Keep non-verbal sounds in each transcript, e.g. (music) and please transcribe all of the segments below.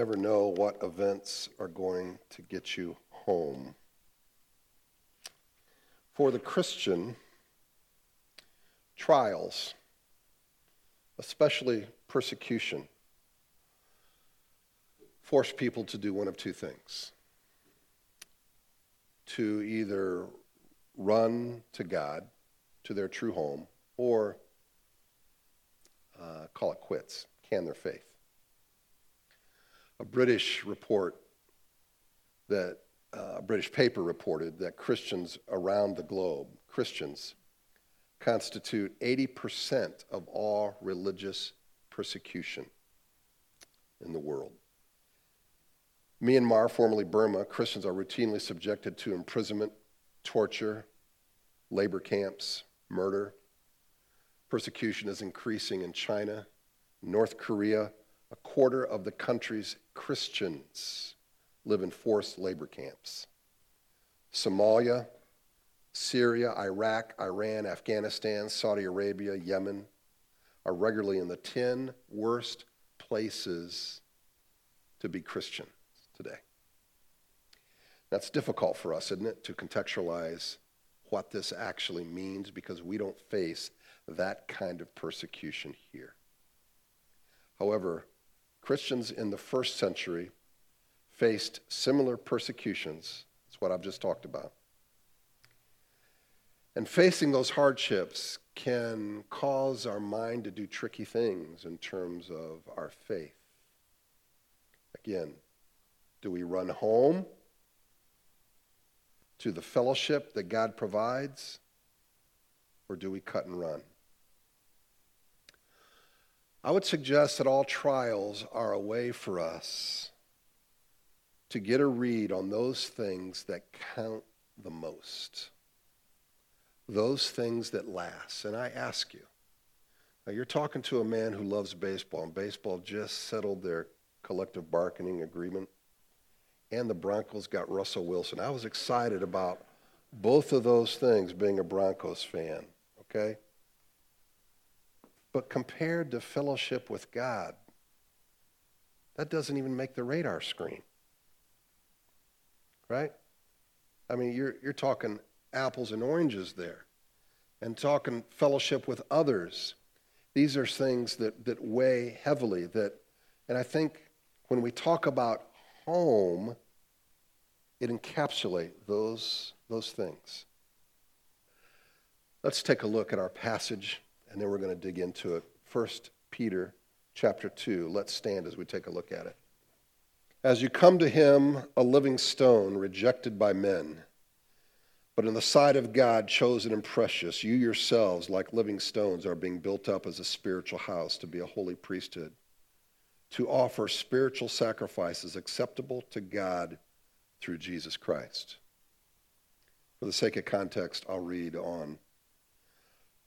never know what events are going to get you home. For the Christian, trials, especially persecution, force people to do one of two things to either run to God, to their true home, or uh, call it quits, can their faith a British report that uh, a British paper reported that Christians around the globe, Christians, constitute 80% of all religious persecution in the world. Myanmar, formerly Burma, Christians are routinely subjected to imprisonment, torture, labor camps, murder. Persecution is increasing in China, North Korea, a quarter of the country's Christians live in forced labor camps. Somalia, Syria, Iraq, Iran, Afghanistan, Saudi Arabia, Yemen are regularly in the 10 worst places to be Christian today. That's difficult for us, isn't it, to contextualize what this actually means because we don't face that kind of persecution here. However, Christians in the first century faced similar persecutions. It's what I've just talked about. And facing those hardships can cause our mind to do tricky things in terms of our faith. Again, do we run home to the fellowship that God provides, or do we cut and run? I would suggest that all trials are a way for us to get a read on those things that count the most, those things that last. And I ask you, now you're talking to a man who loves baseball, and baseball just settled their collective bargaining agreement, and the Broncos got Russell Wilson. I was excited about both of those things being a Broncos fan, okay? But compared to fellowship with God, that doesn't even make the radar screen. Right? I mean, you're, you're talking apples and oranges there, and talking fellowship with others. These are things that, that weigh heavily. That, and I think when we talk about home, it encapsulates those, those things. Let's take a look at our passage and then we're going to dig into it. First Peter chapter 2. Let's stand as we take a look at it. As you come to him, a living stone rejected by men, but in the sight of God chosen and precious, you yourselves, like living stones, are being built up as a spiritual house to be a holy priesthood, to offer spiritual sacrifices acceptable to God through Jesus Christ. For the sake of context, I'll read on.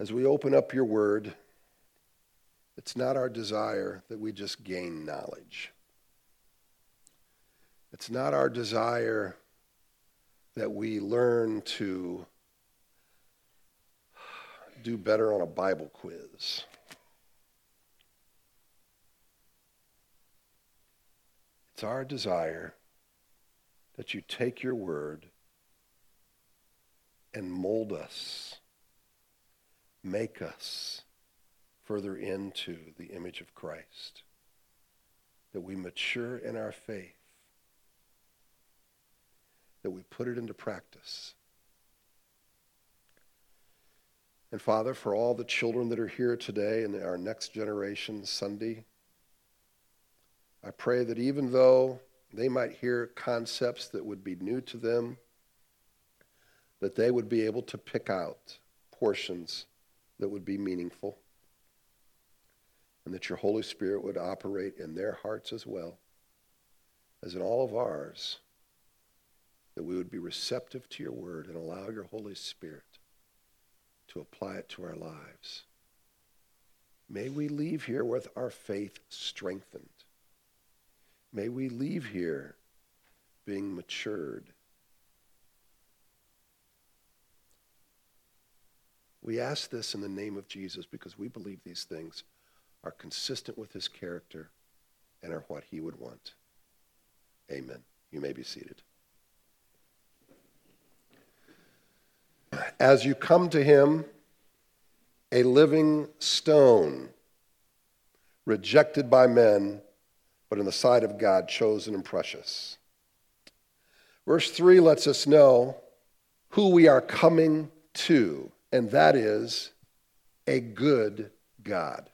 as we open up your word, it's not our desire that we just gain knowledge. It's not our desire that we learn to do better on a Bible quiz. It's our desire that you take your word and mold us make us further into the image of Christ, that we mature in our faith, that we put it into practice. And Father, for all the children that are here today and our next generation Sunday, I pray that even though they might hear concepts that would be new to them, that they would be able to pick out portions that would be meaningful. and that your Holy Spirit would operate in their hearts as well as in all of ours, that we would be receptive to your word and allow your Holy Spirit to apply it to our lives. May we leave here with our faith strengthened. May we leave here being matured. We ask this in the name of Jesus because we believe these things are consistent with his character and are what he would want. Amen. You may be seated. As you come to him, a living stone, rejected by men, but in the sight of God, chosen and precious. Verse 3 lets us know who we are coming to, and that is a good God.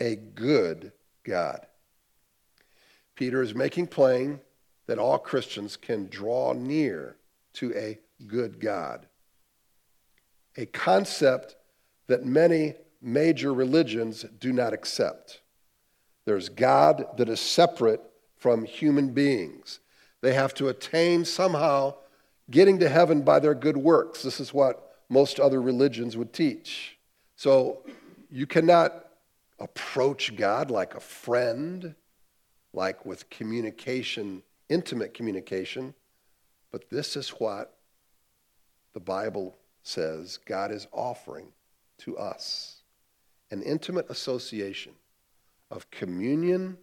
A good God. Peter is making plain that all Christians can draw near to a good God. A concept that many major religions do not accept. There's God that is separate from human beings. They have to attain somehow getting to heaven by their good works. This is what most other religions would teach. So you cannot approach God like a friend like with communication, intimate communication, but this is what the Bible says God is offering to us an intimate association of communion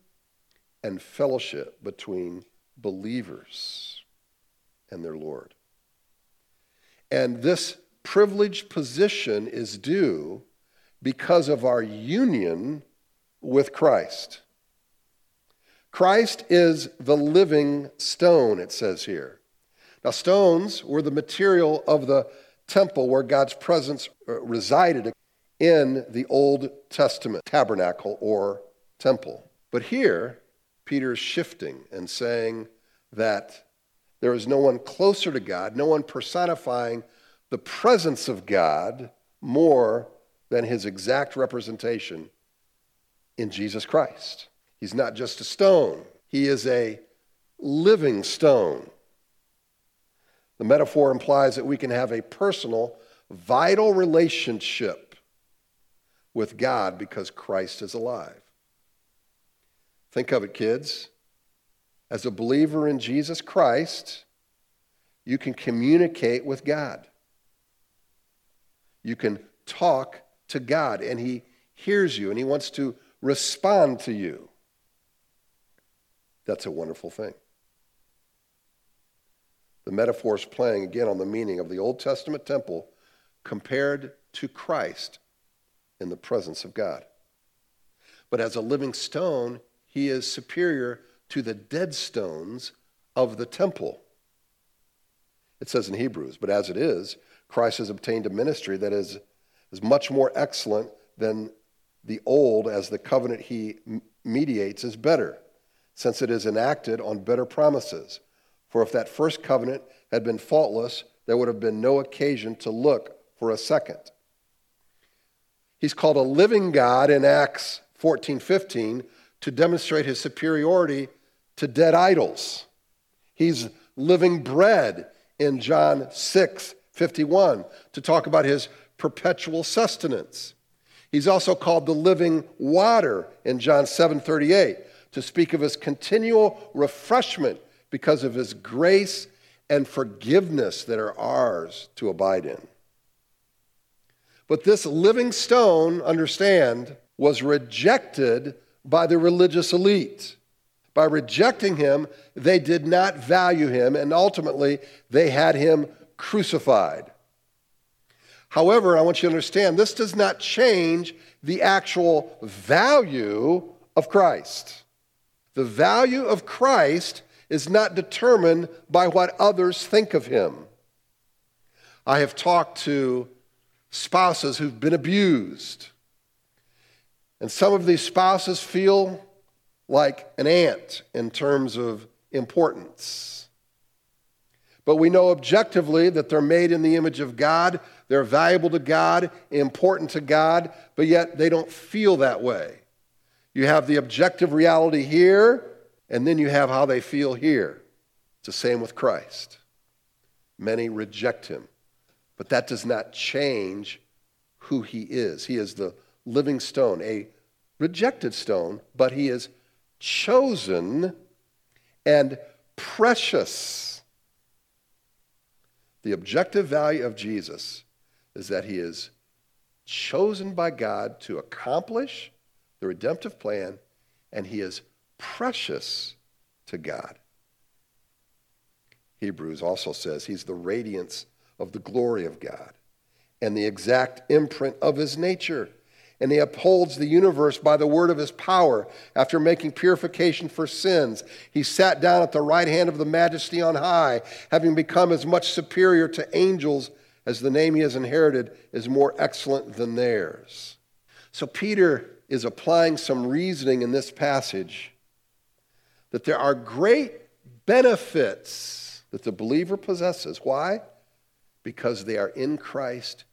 and fellowship between believers and their Lord. And this privileged position is due because of our union with Christ. Christ is the living stone, it says here. Now, stones were the material of the temple where God's presence uh, resided in the Old Testament tabernacle or temple. But here, Peter is shifting and saying that there is no one closer to God, no one personifying the presence of God more than his exact representation in Jesus Christ. He's not just a stone, he is a living stone. The metaphor implies that we can have a personal, vital relationship with God because Christ is alive. Think of it, kids. As a believer in Jesus Christ, you can communicate with God. You can talk to God, and He hears you, and He wants to respond to you. That's a wonderful thing. The metaphor is playing again on the meaning of the Old Testament temple compared to Christ in the presence of God. But as a living stone, he is superior to the dead stones of the temple. It says in Hebrews, but as it is, Christ has obtained a ministry that is, is much more excellent than the old, as the covenant he mediates is better since it is enacted on better promises. For if that first covenant had been faultless, there would have been no occasion to look for a second. He's called a living God in Acts 14 15 to demonstrate his superiority to dead idols. He's living bread in John 6 51 to talk about his perpetual sustenance. He's also called the living water in John 7 38 to speak of his continual refreshment because of his grace and forgiveness that are ours to abide in. But this living stone, understand, was rejected by the religious elite. By rejecting him, they did not value him, and ultimately, they had him crucified. However, I want you to understand this does not change the actual value of Christ. The value of Christ is not determined by what others think of him. I have talked to spouses who've been abused. And some of these spouses feel like an ant in terms of importance. But we know objectively that they're made in the image of God, they're valuable to God, important to God, but yet they don't feel that way. You have the objective reality here, and then you have how they feel here. It's the same with Christ. Many reject him, but that does not change who he is. He is the living stone, a rejected stone, but he is chosen and precious. The objective value of Jesus is that he is chosen by God to accomplish the redemptive plan, and he is precious to God. Hebrews also says he's the radiance of the glory of God and the exact imprint of his nature. And he upholds the universe by the word of his power. After making purification for sins, he sat down at the right hand of the majesty on high, having become as much superior to angels as the name he has inherited is more excellent than theirs. So Peter is applying some reasoning in this passage that there are great benefits that the believer possesses. Why? Because they are in Christ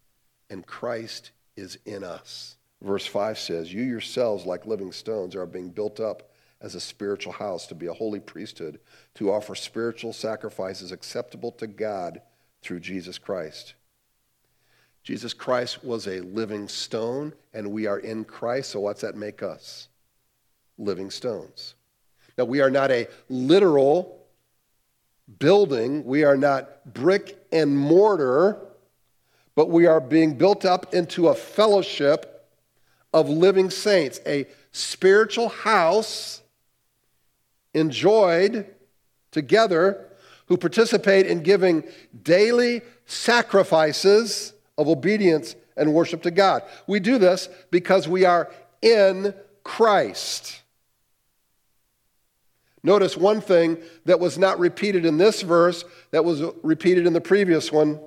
and Christ is in us. Verse 5 says, You yourselves, like living stones, are being built up as a spiritual house to be a holy priesthood, to offer spiritual sacrifices acceptable to God through Jesus Christ. Jesus Christ was a living stone, and we are in Christ, so what's that make us? Living stones. Now, we are not a literal building, we are not brick and mortar but we are being built up into a fellowship of living saints, a spiritual house enjoyed together who participate in giving daily sacrifices of obedience and worship to God. We do this because we are in Christ. Notice one thing that was not repeated in this verse that was repeated in the previous one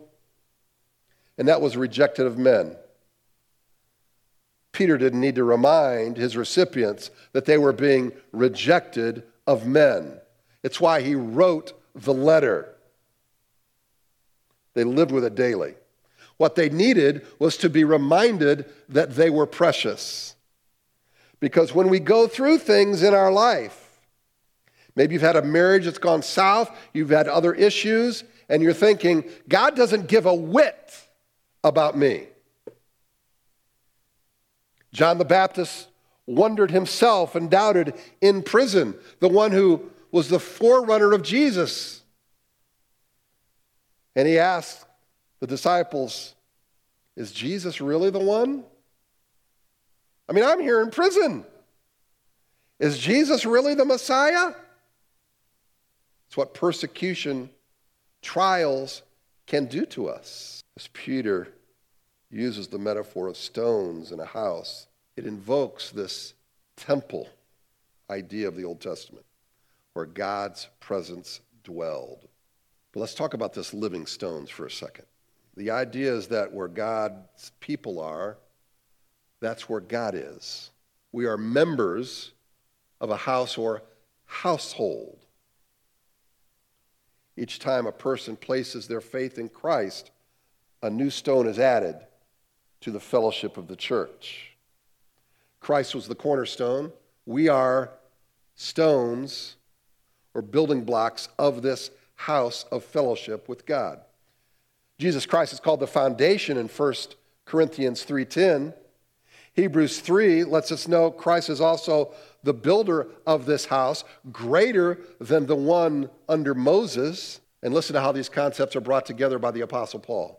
and that was rejected of men. Peter didn't need to remind his recipients that they were being rejected of men. It's why he wrote the letter. They lived with it daily. What they needed was to be reminded that they were precious. Because when we go through things in our life, maybe you've had a marriage that's gone south, you've had other issues, and you're thinking, God doesn't give a whit about me. John the Baptist wondered himself and doubted in prison, the one who was the forerunner of Jesus. And he asked the disciples, Is Jesus really the one? I mean, I'm here in prison. Is Jesus really the Messiah? It's what persecution, trials can do to us. As Peter uses the metaphor of stones in a house, it invokes this temple idea of the Old Testament where God's presence dwelled. But let's talk about this living stones for a second. The idea is that where God's people are, that's where God is. We are members of a house or household. Each time a person places their faith in Christ, a new stone is added to the fellowship of the church. Christ was the cornerstone. We are stones or building blocks of this house of fellowship with God. Jesus Christ is called the foundation in 1 Corinthians 3:10. Hebrews 3 lets us know Christ is also the builder of this house, greater than the one under Moses. And listen to how these concepts are brought together by the Apostle Paul.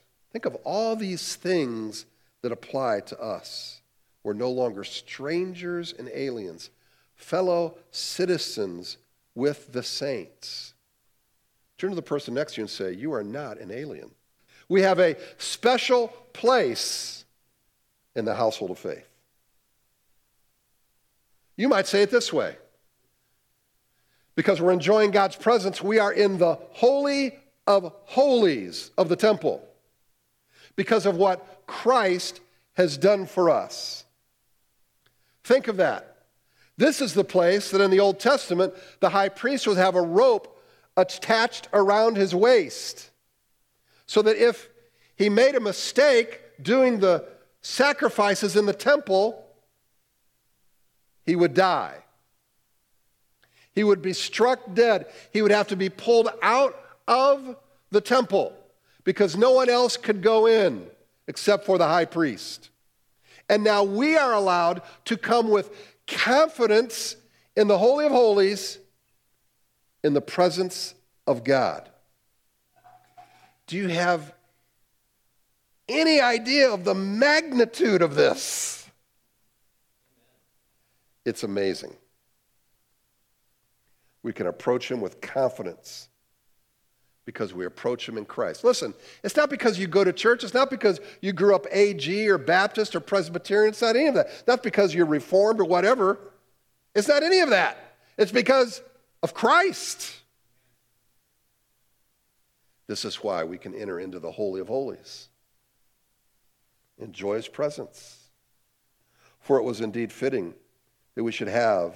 Think of all these things that apply to us. We're no longer strangers and aliens, fellow citizens with the saints. Turn to the person next to you and say, You are not an alien. We have a special place in the household of faith. You might say it this way because we're enjoying God's presence, we are in the holy of holies of the temple because of what Christ has done for us. Think of that. This is the place that in the Old Testament, the high priest would have a rope attached around his waist so that if he made a mistake doing the sacrifices in the temple, he would die. He would be struck dead. He would have to be pulled out of the temple because no one else could go in except for the high priest. And now we are allowed to come with confidence in the Holy of Holies in the presence of God. Do you have any idea of the magnitude of this? It's amazing. We can approach Him with confidence because we approach Him in Christ. Listen, it's not because you go to church, it's not because you grew up AG or Baptist or Presbyterian, it's not any of that. Not because you're Reformed or whatever. It's not any of that. It's because of Christ. This is why we can enter into the Holy of Holies, enjoy His presence. For it was indeed fitting that we should have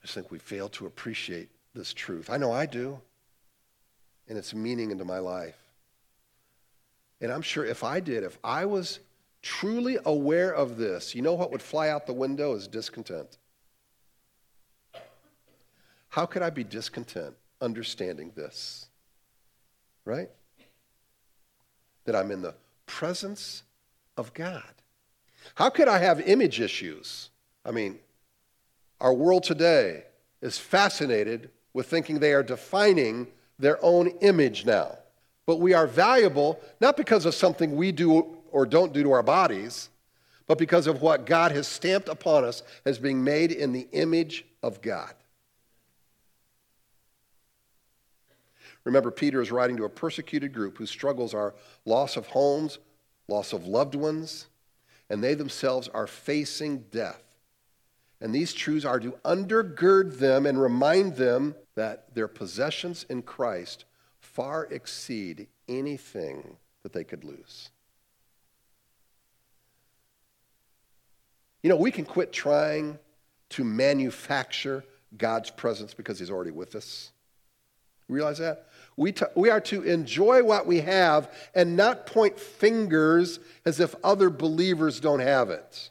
I just think we fail to appreciate this truth. I know I do, and its meaning into my life. And I'm sure if I did, if I was truly aware of this, you know what would fly out the window is discontent. How could I be discontent understanding this? Right? That I'm in the presence of God. How could I have image issues? I mean, our world today is fascinated with thinking they are defining their own image now. But we are valuable not because of something we do or don't do to our bodies, but because of what God has stamped upon us as being made in the image of God. Remember, Peter is writing to a persecuted group whose struggles are loss of homes, loss of loved ones, and they themselves are facing death. And these truths are to undergird them and remind them that their possessions in Christ far exceed anything that they could lose. You know, we can quit trying to manufacture God's presence because He's already with us. Realize that? We, t- we are to enjoy what we have and not point fingers as if other believers don't have it.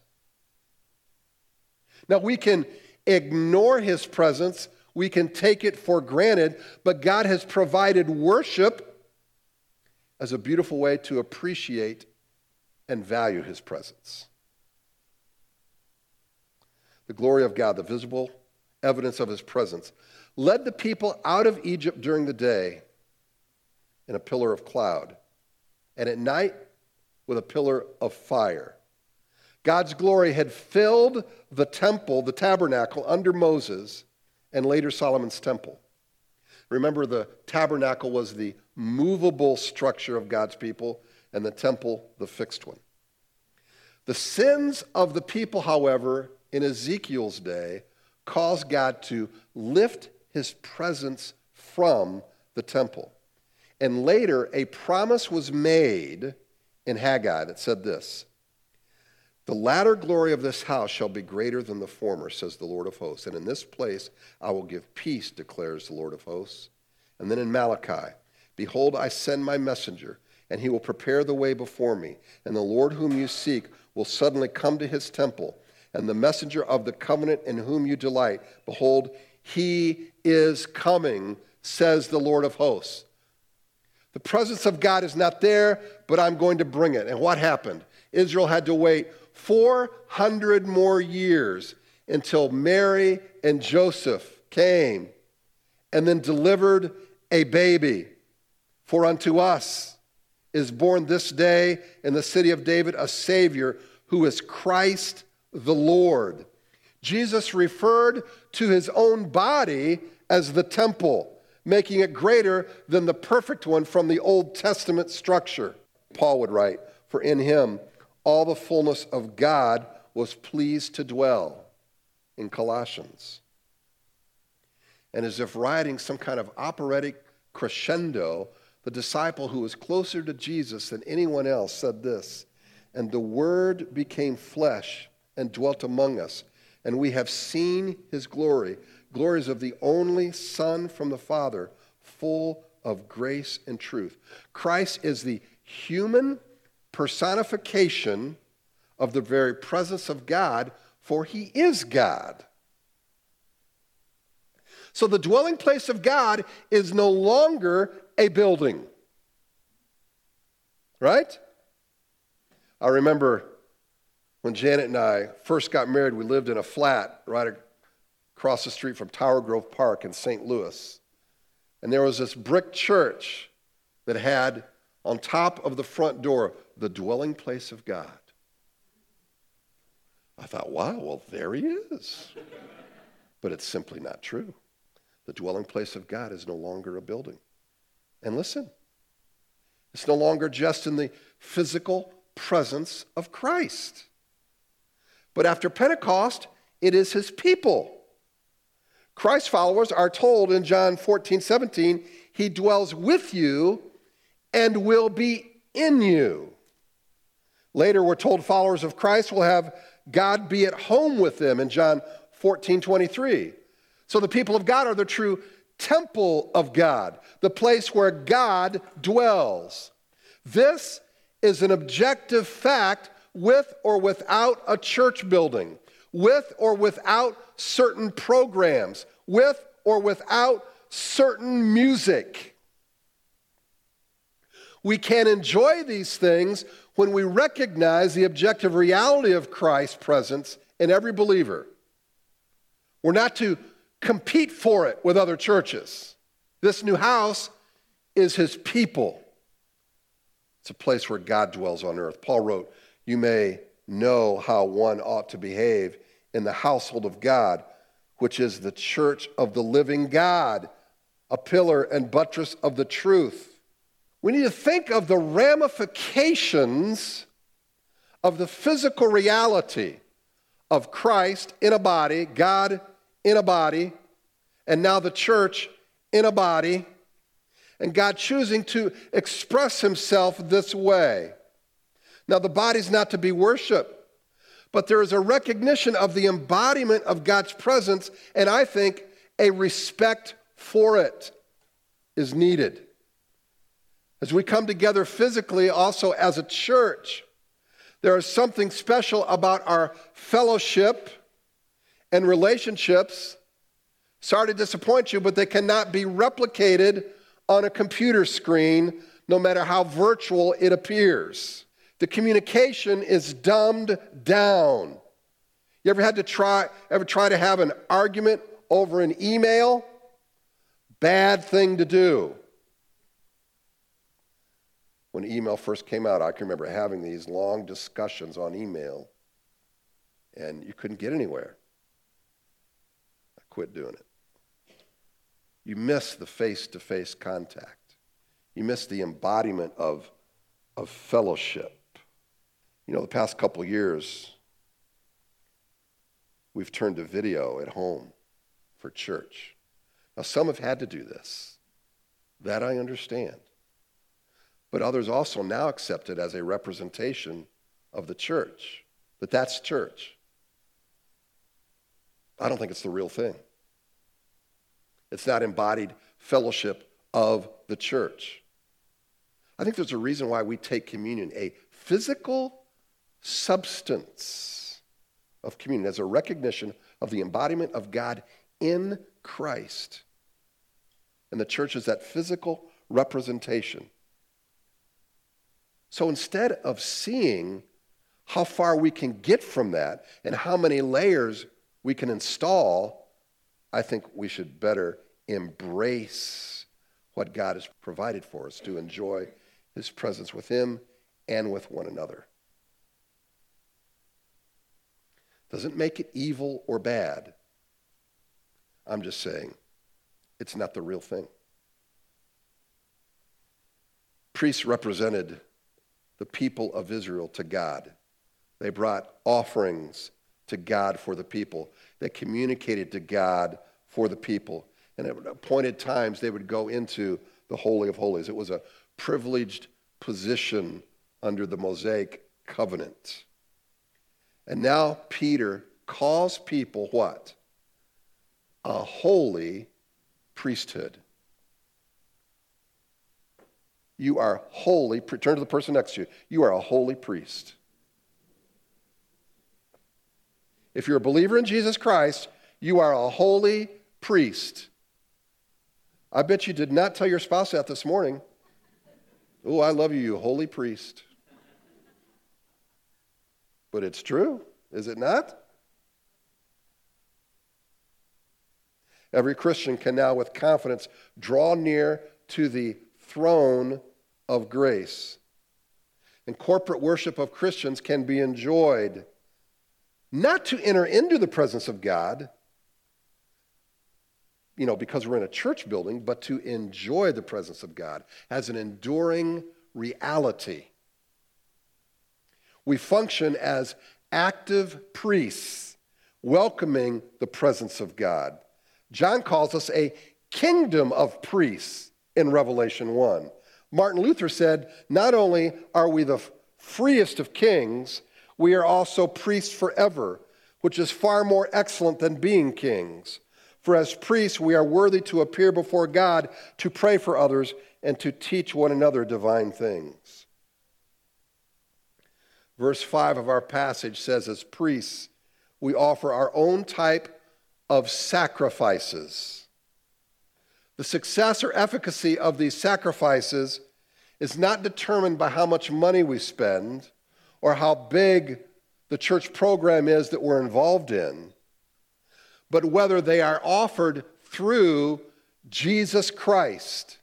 Now, we can ignore his presence, we can take it for granted, but God has provided worship as a beautiful way to appreciate and value his presence. The glory of God, the visible evidence of his presence, led the people out of Egypt during the day in a pillar of cloud, and at night with a pillar of fire. God's glory had filled the temple, the tabernacle, under Moses and later Solomon's temple. Remember, the tabernacle was the movable structure of God's people, and the temple, the fixed one. The sins of the people, however, in Ezekiel's day, caused God to lift his presence from the temple. And later, a promise was made in Haggai that said this the latter glory of this house shall be greater than the former, says the Lord of hosts. And in this place I will give peace, declares the Lord of hosts. And then in Malachi, Behold, I send my messenger, and he will prepare the way before me. And the Lord whom you seek will suddenly come to his temple. And the messenger of the covenant in whom you delight, behold, he is coming, says the Lord of hosts. The presence of God is not there, but I'm going to bring it. And what happened? Israel had to wait 400 more years until Mary and Joseph came and then delivered a baby. For unto us is born this day in the city of David a Savior who is Christ the Lord. Jesus referred to his own body as the temple, making it greater than the perfect one from the Old Testament structure. Paul would write, For in him all the fullness of God was pleased to dwell in Colossians. And as if writing some kind of operatic crescendo, the disciple who was closer to Jesus than anyone else said this And the Word became flesh and dwelt among us, and we have seen his glory glories of the only Son from the Father, full of grace and truth. Christ is the human personification of the very presence of God, for he is God. So the dwelling place of God is no longer a building. Right? I remember when Janet and I first got married, we lived in a flat right across the street from Tower Grove Park in St. Louis. And there was this brick church that had on top of the front door the dwelling place of God. I thought, wow, well, there he is. but it's simply not true. The dwelling place of God is no longer a building. And listen, it's no longer just in the physical presence of Christ. But after Pentecost, it is his people. Christ followers are told in John 14, 17, he dwells with you and will be in you. Later, we're told followers of Christ will have God be at home with them in John 14, 23. So the people of God are the true temple of God, the place where God dwells. This is an objective fact with or without a church building, with or without certain programs, with or without certain music. We can enjoy these things when we recognize the objective reality of Christ's presence in every believer. We're not to compete for it with other churches. This new house is his people. It's a place where God dwells on earth. Paul wrote, You may know how one ought to behave in the household of God, which is the church of the living God, a pillar and buttress of the truth. We need to think of the ramifications of the physical reality of Christ in a body, God in a body, and now the church in a body, and God choosing to express himself this way. Now, the body's not to be worshiped, but there is a recognition of the embodiment of God's presence, and I think a respect for it is needed. As we come together physically, also as a church, there is something special about our fellowship and relationships. Sorry to disappoint you, but they cannot be replicated on a computer screen, no matter how virtual it appears. The communication is dumbed down. You ever had to try, ever try to have an argument over an email? Bad thing to do when email first came out, I can remember having these long discussions on email, and you couldn't get anywhere. I quit doing it. You miss the face to face contact, you miss the embodiment of, of fellowship. You know, the past couple years, we've turned to video at home for church. Now, some have had to do this. That I understand but others also now accept it as a representation of the church, that that's church. I don't think it's the real thing. It's not embodied fellowship of the church. I think there's a reason why we take communion, a physical substance of communion, as a recognition of the embodiment of God in Christ. And the church is that physical representation So instead of seeing how far we can get from that and how many layers we can install, I think we should better embrace what God has provided for us to enjoy his presence with him and with one another. Doesn't make it evil or bad. I'm just saying it's not the real thing. Priests represented the people of Israel to God. They brought offerings to God for the people. They communicated to God for the people. And at appointed times, they would go into the Holy of Holies. It was a privileged position under the Mosaic covenant. And now Peter calls people what? A holy priesthood. You are holy. Turn to the person next to you. You are a holy priest. If you're a believer in Jesus Christ, you are a holy priest. I bet you did not tell your spouse that this morning. Oh, I love you, you holy priest. But it's true, is it not? Every Christian can now, with confidence, draw near to the throne of grace. And corporate worship of Christians can be enjoyed not to enter into the presence of God, you know, because we're in a church building, but to enjoy the presence of God as an enduring reality. We function as active priests, welcoming the presence of God. John calls us a kingdom of priests in Revelation 1. Martin Luther said, Not only are we the freest of kings, we are also priests forever, which is far more excellent than being kings. For as priests, we are worthy to appear before God to pray for others and to teach one another divine things. Verse 5 of our passage says, As priests, we offer our own type of sacrifices. The success or efficacy of these sacrifices is not determined by how much money we spend or how big the church program is that we're involved in, but whether they are offered through Jesus Christ.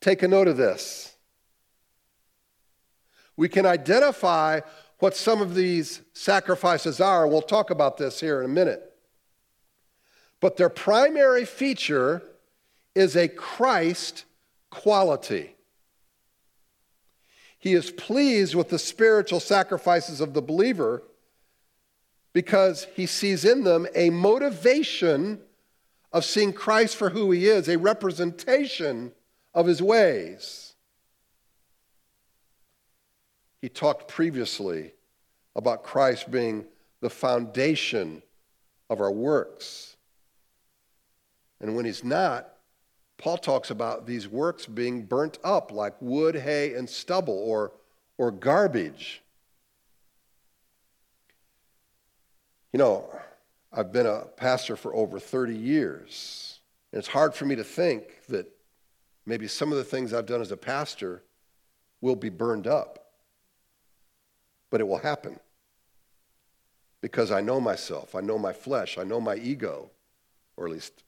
Take a note of this. We can identify what some of these sacrifices are. We'll talk about this here in a minute. But their primary feature is a Christ quality. He is pleased with the spiritual sacrifices of the believer because he sees in them a motivation of seeing Christ for who he is, a representation of his ways. He talked previously about Christ being the foundation of our works. And when he's not, Paul talks about these works being burnt up like wood, hay, and stubble or, or garbage. You know, I've been a pastor for over 30 years, and it's hard for me to think that maybe some of the things I've done as a pastor will be burned up. But it will happen because I know myself, I know my flesh, I know my ego, or at least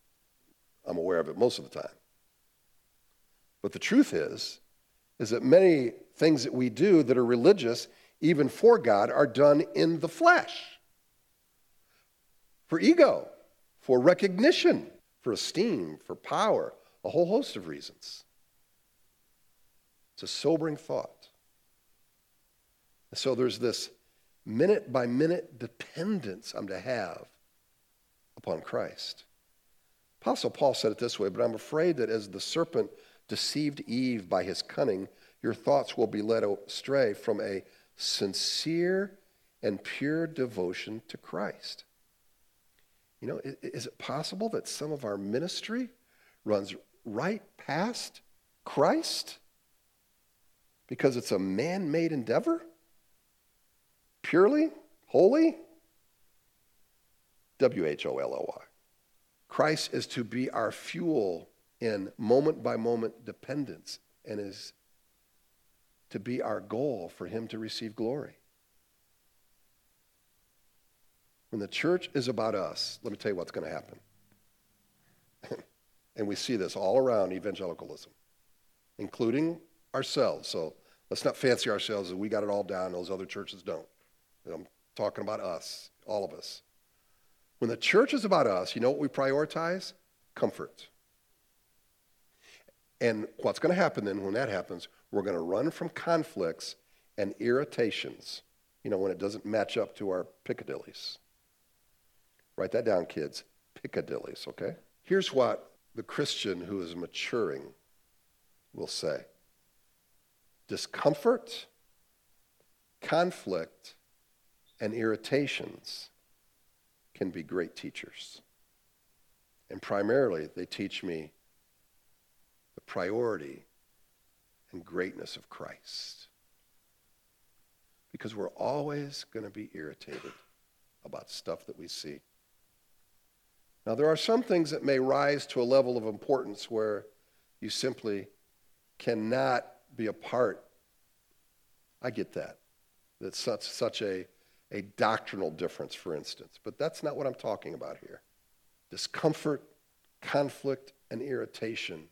I'm aware of it most of the time. But the truth is, is that many things that we do that are religious, even for God, are done in the flesh. For ego, for recognition, for esteem, for power, a whole host of reasons. It's a sobering thought. So there's this minute by minute dependence I'm to have upon Christ. Apostle Paul said it this way, but I'm afraid that as the serpent deceived Eve by his cunning, your thoughts will be led astray from a sincere and pure devotion to Christ. You know, is it possible that some of our ministry runs right past Christ because it's a man made endeavor? Purely? Wholly? W H O L O Y. Christ is to be our fuel in moment by moment dependence and is to be our goal for him to receive glory. When the church is about us, let me tell you what's going to happen. (laughs) and we see this all around evangelicalism, including ourselves. So let's not fancy ourselves as we got it all down, those other churches don't. I'm talking about us, all of us. When the church is about us, you know what we prioritize? Comfort. And what's going to happen then when that happens, we're going to run from conflicts and irritations, you know, when it doesn't match up to our Piccadillys. Write that down, kids. Piccadillys, okay? Here's what the Christian who is maturing will say discomfort, conflict, and irritations can be great teachers. And primarily, they teach me priority and greatness of Christ. Because we're always going to be irritated about stuff that we see. Now, there are some things that may rise to a level of importance where you simply cannot be a part. I get that. That's such, such a, a doctrinal difference, for instance. But that's not what I'm talking about here. Discomfort, conflict, and irritation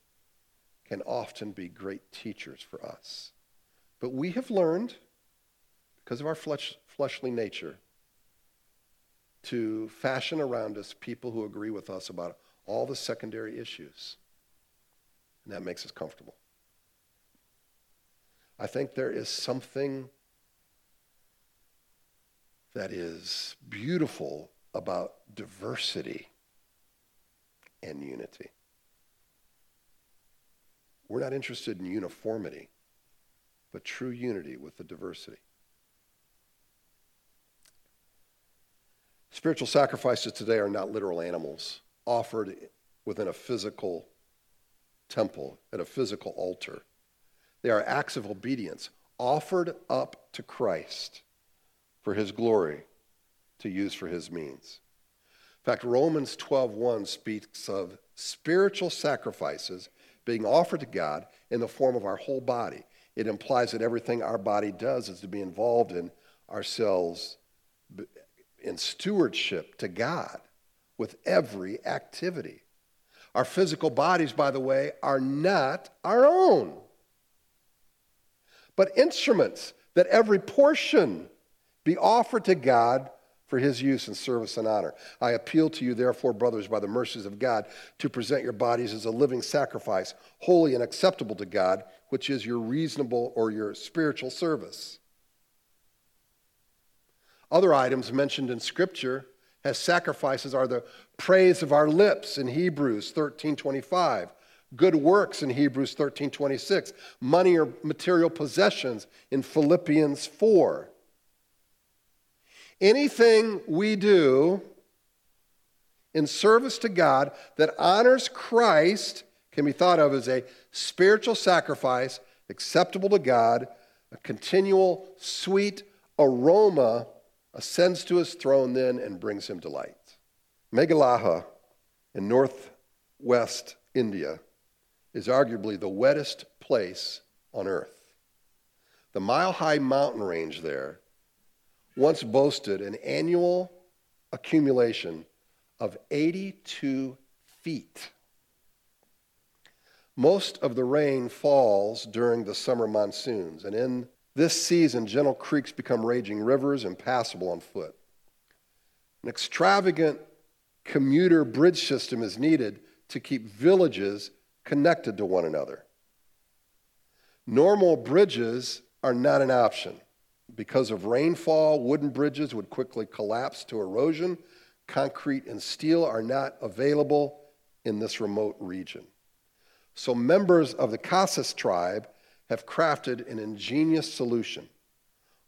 can often be great teachers for us. But we have learned, because of our flesh, fleshly nature, to fashion around us people who agree with us about all the secondary issues. And that makes us comfortable. I think there is something that is beautiful about diversity and unity. We're not interested in uniformity, but true unity with the diversity. Spiritual sacrifices today are not literal animals offered within a physical temple, at a physical altar. They are acts of obedience offered up to Christ for his glory to use for his means. In fact, Romans 12:1 speaks of spiritual sacrifices being offered to God in the form of our whole body. It implies that everything our body does is to be involved in ourselves in stewardship to God with every activity. Our physical bodies, by the way, are not our own, but instruments that every portion be offered to God for his use and service and honor. I appeal to you, therefore, brothers, by the mercies of God, to present your bodies as a living sacrifice, holy and acceptable to God, which is your reasonable or your spiritual service. Other items mentioned in Scripture as sacrifices are the praise of our lips in Hebrews 13:25, good works in Hebrews 13:26, money or material possessions in Philippians 4. Anything we do in service to God that honors Christ can be thought of as a spiritual sacrifice acceptable to God, a continual sweet aroma ascends to his throne then and brings him delight. Meghalaya in northwest India is arguably the wettest place on earth. The mile high mountain range there once boasted an annual accumulation of 82 feet. Most of the rain falls during the summer monsoons, and in this season, gentle creeks become raging rivers, impassable on foot. An extravagant commuter bridge system is needed to keep villages connected to one another. Normal bridges are not an option. Because of rainfall, wooden bridges would quickly collapse to erosion. Concrete and steel are not available in this remote region. So, members of the Khasis tribe have crafted an ingenious solution.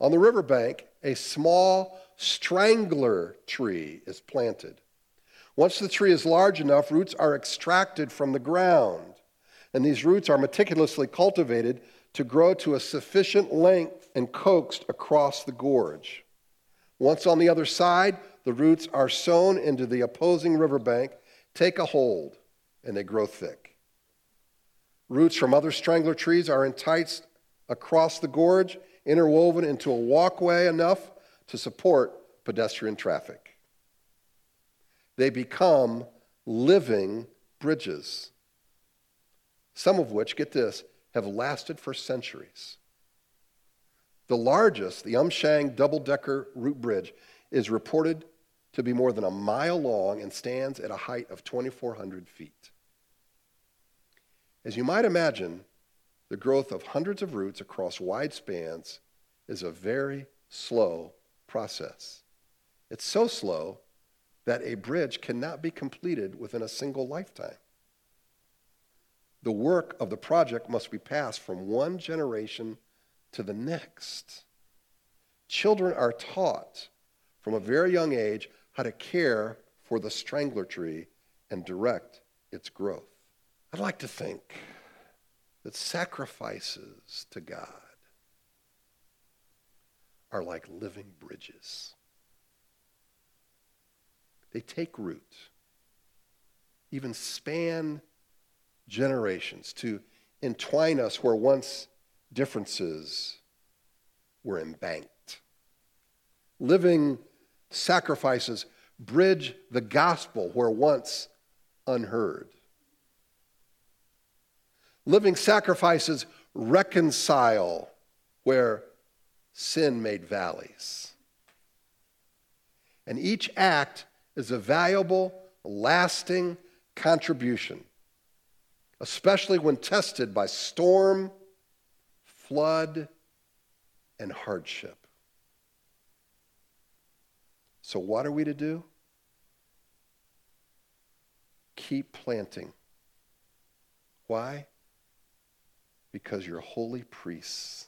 On the riverbank, a small strangler tree is planted. Once the tree is large enough, roots are extracted from the ground, and these roots are meticulously cultivated to grow to a sufficient length and coaxed across the gorge. Once on the other side, the roots are sown into the opposing riverbank, take a hold, and they grow thick. Roots from other strangler trees are enticed across the gorge, interwoven into a walkway enough to support pedestrian traffic. They become living bridges, some of which, get this, have lasted for centuries. The largest, the Umshiang double decker root bridge, is reported to be more than a mile long and stands at a height of 2,400 feet. As you might imagine, the growth of hundreds of roots across wide spans is a very slow process. It's so slow that a bridge cannot be completed within a single lifetime. The work of the project must be passed from one generation to the next. Children are taught from a very young age how to care for the strangler tree and direct its growth. I'd like to think that sacrifices to God are like living bridges. They take root, even span generations to entwine us where once differences were embanked. Living sacrifices bridge the gospel where once unheard. Living sacrifices reconcile where sin made valleys. And each act is a valuable, lasting contribution, especially when tested by storm, flood, and hardship. So, what are we to do? Keep planting. Why? because you're holy priests.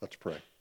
Let's pray.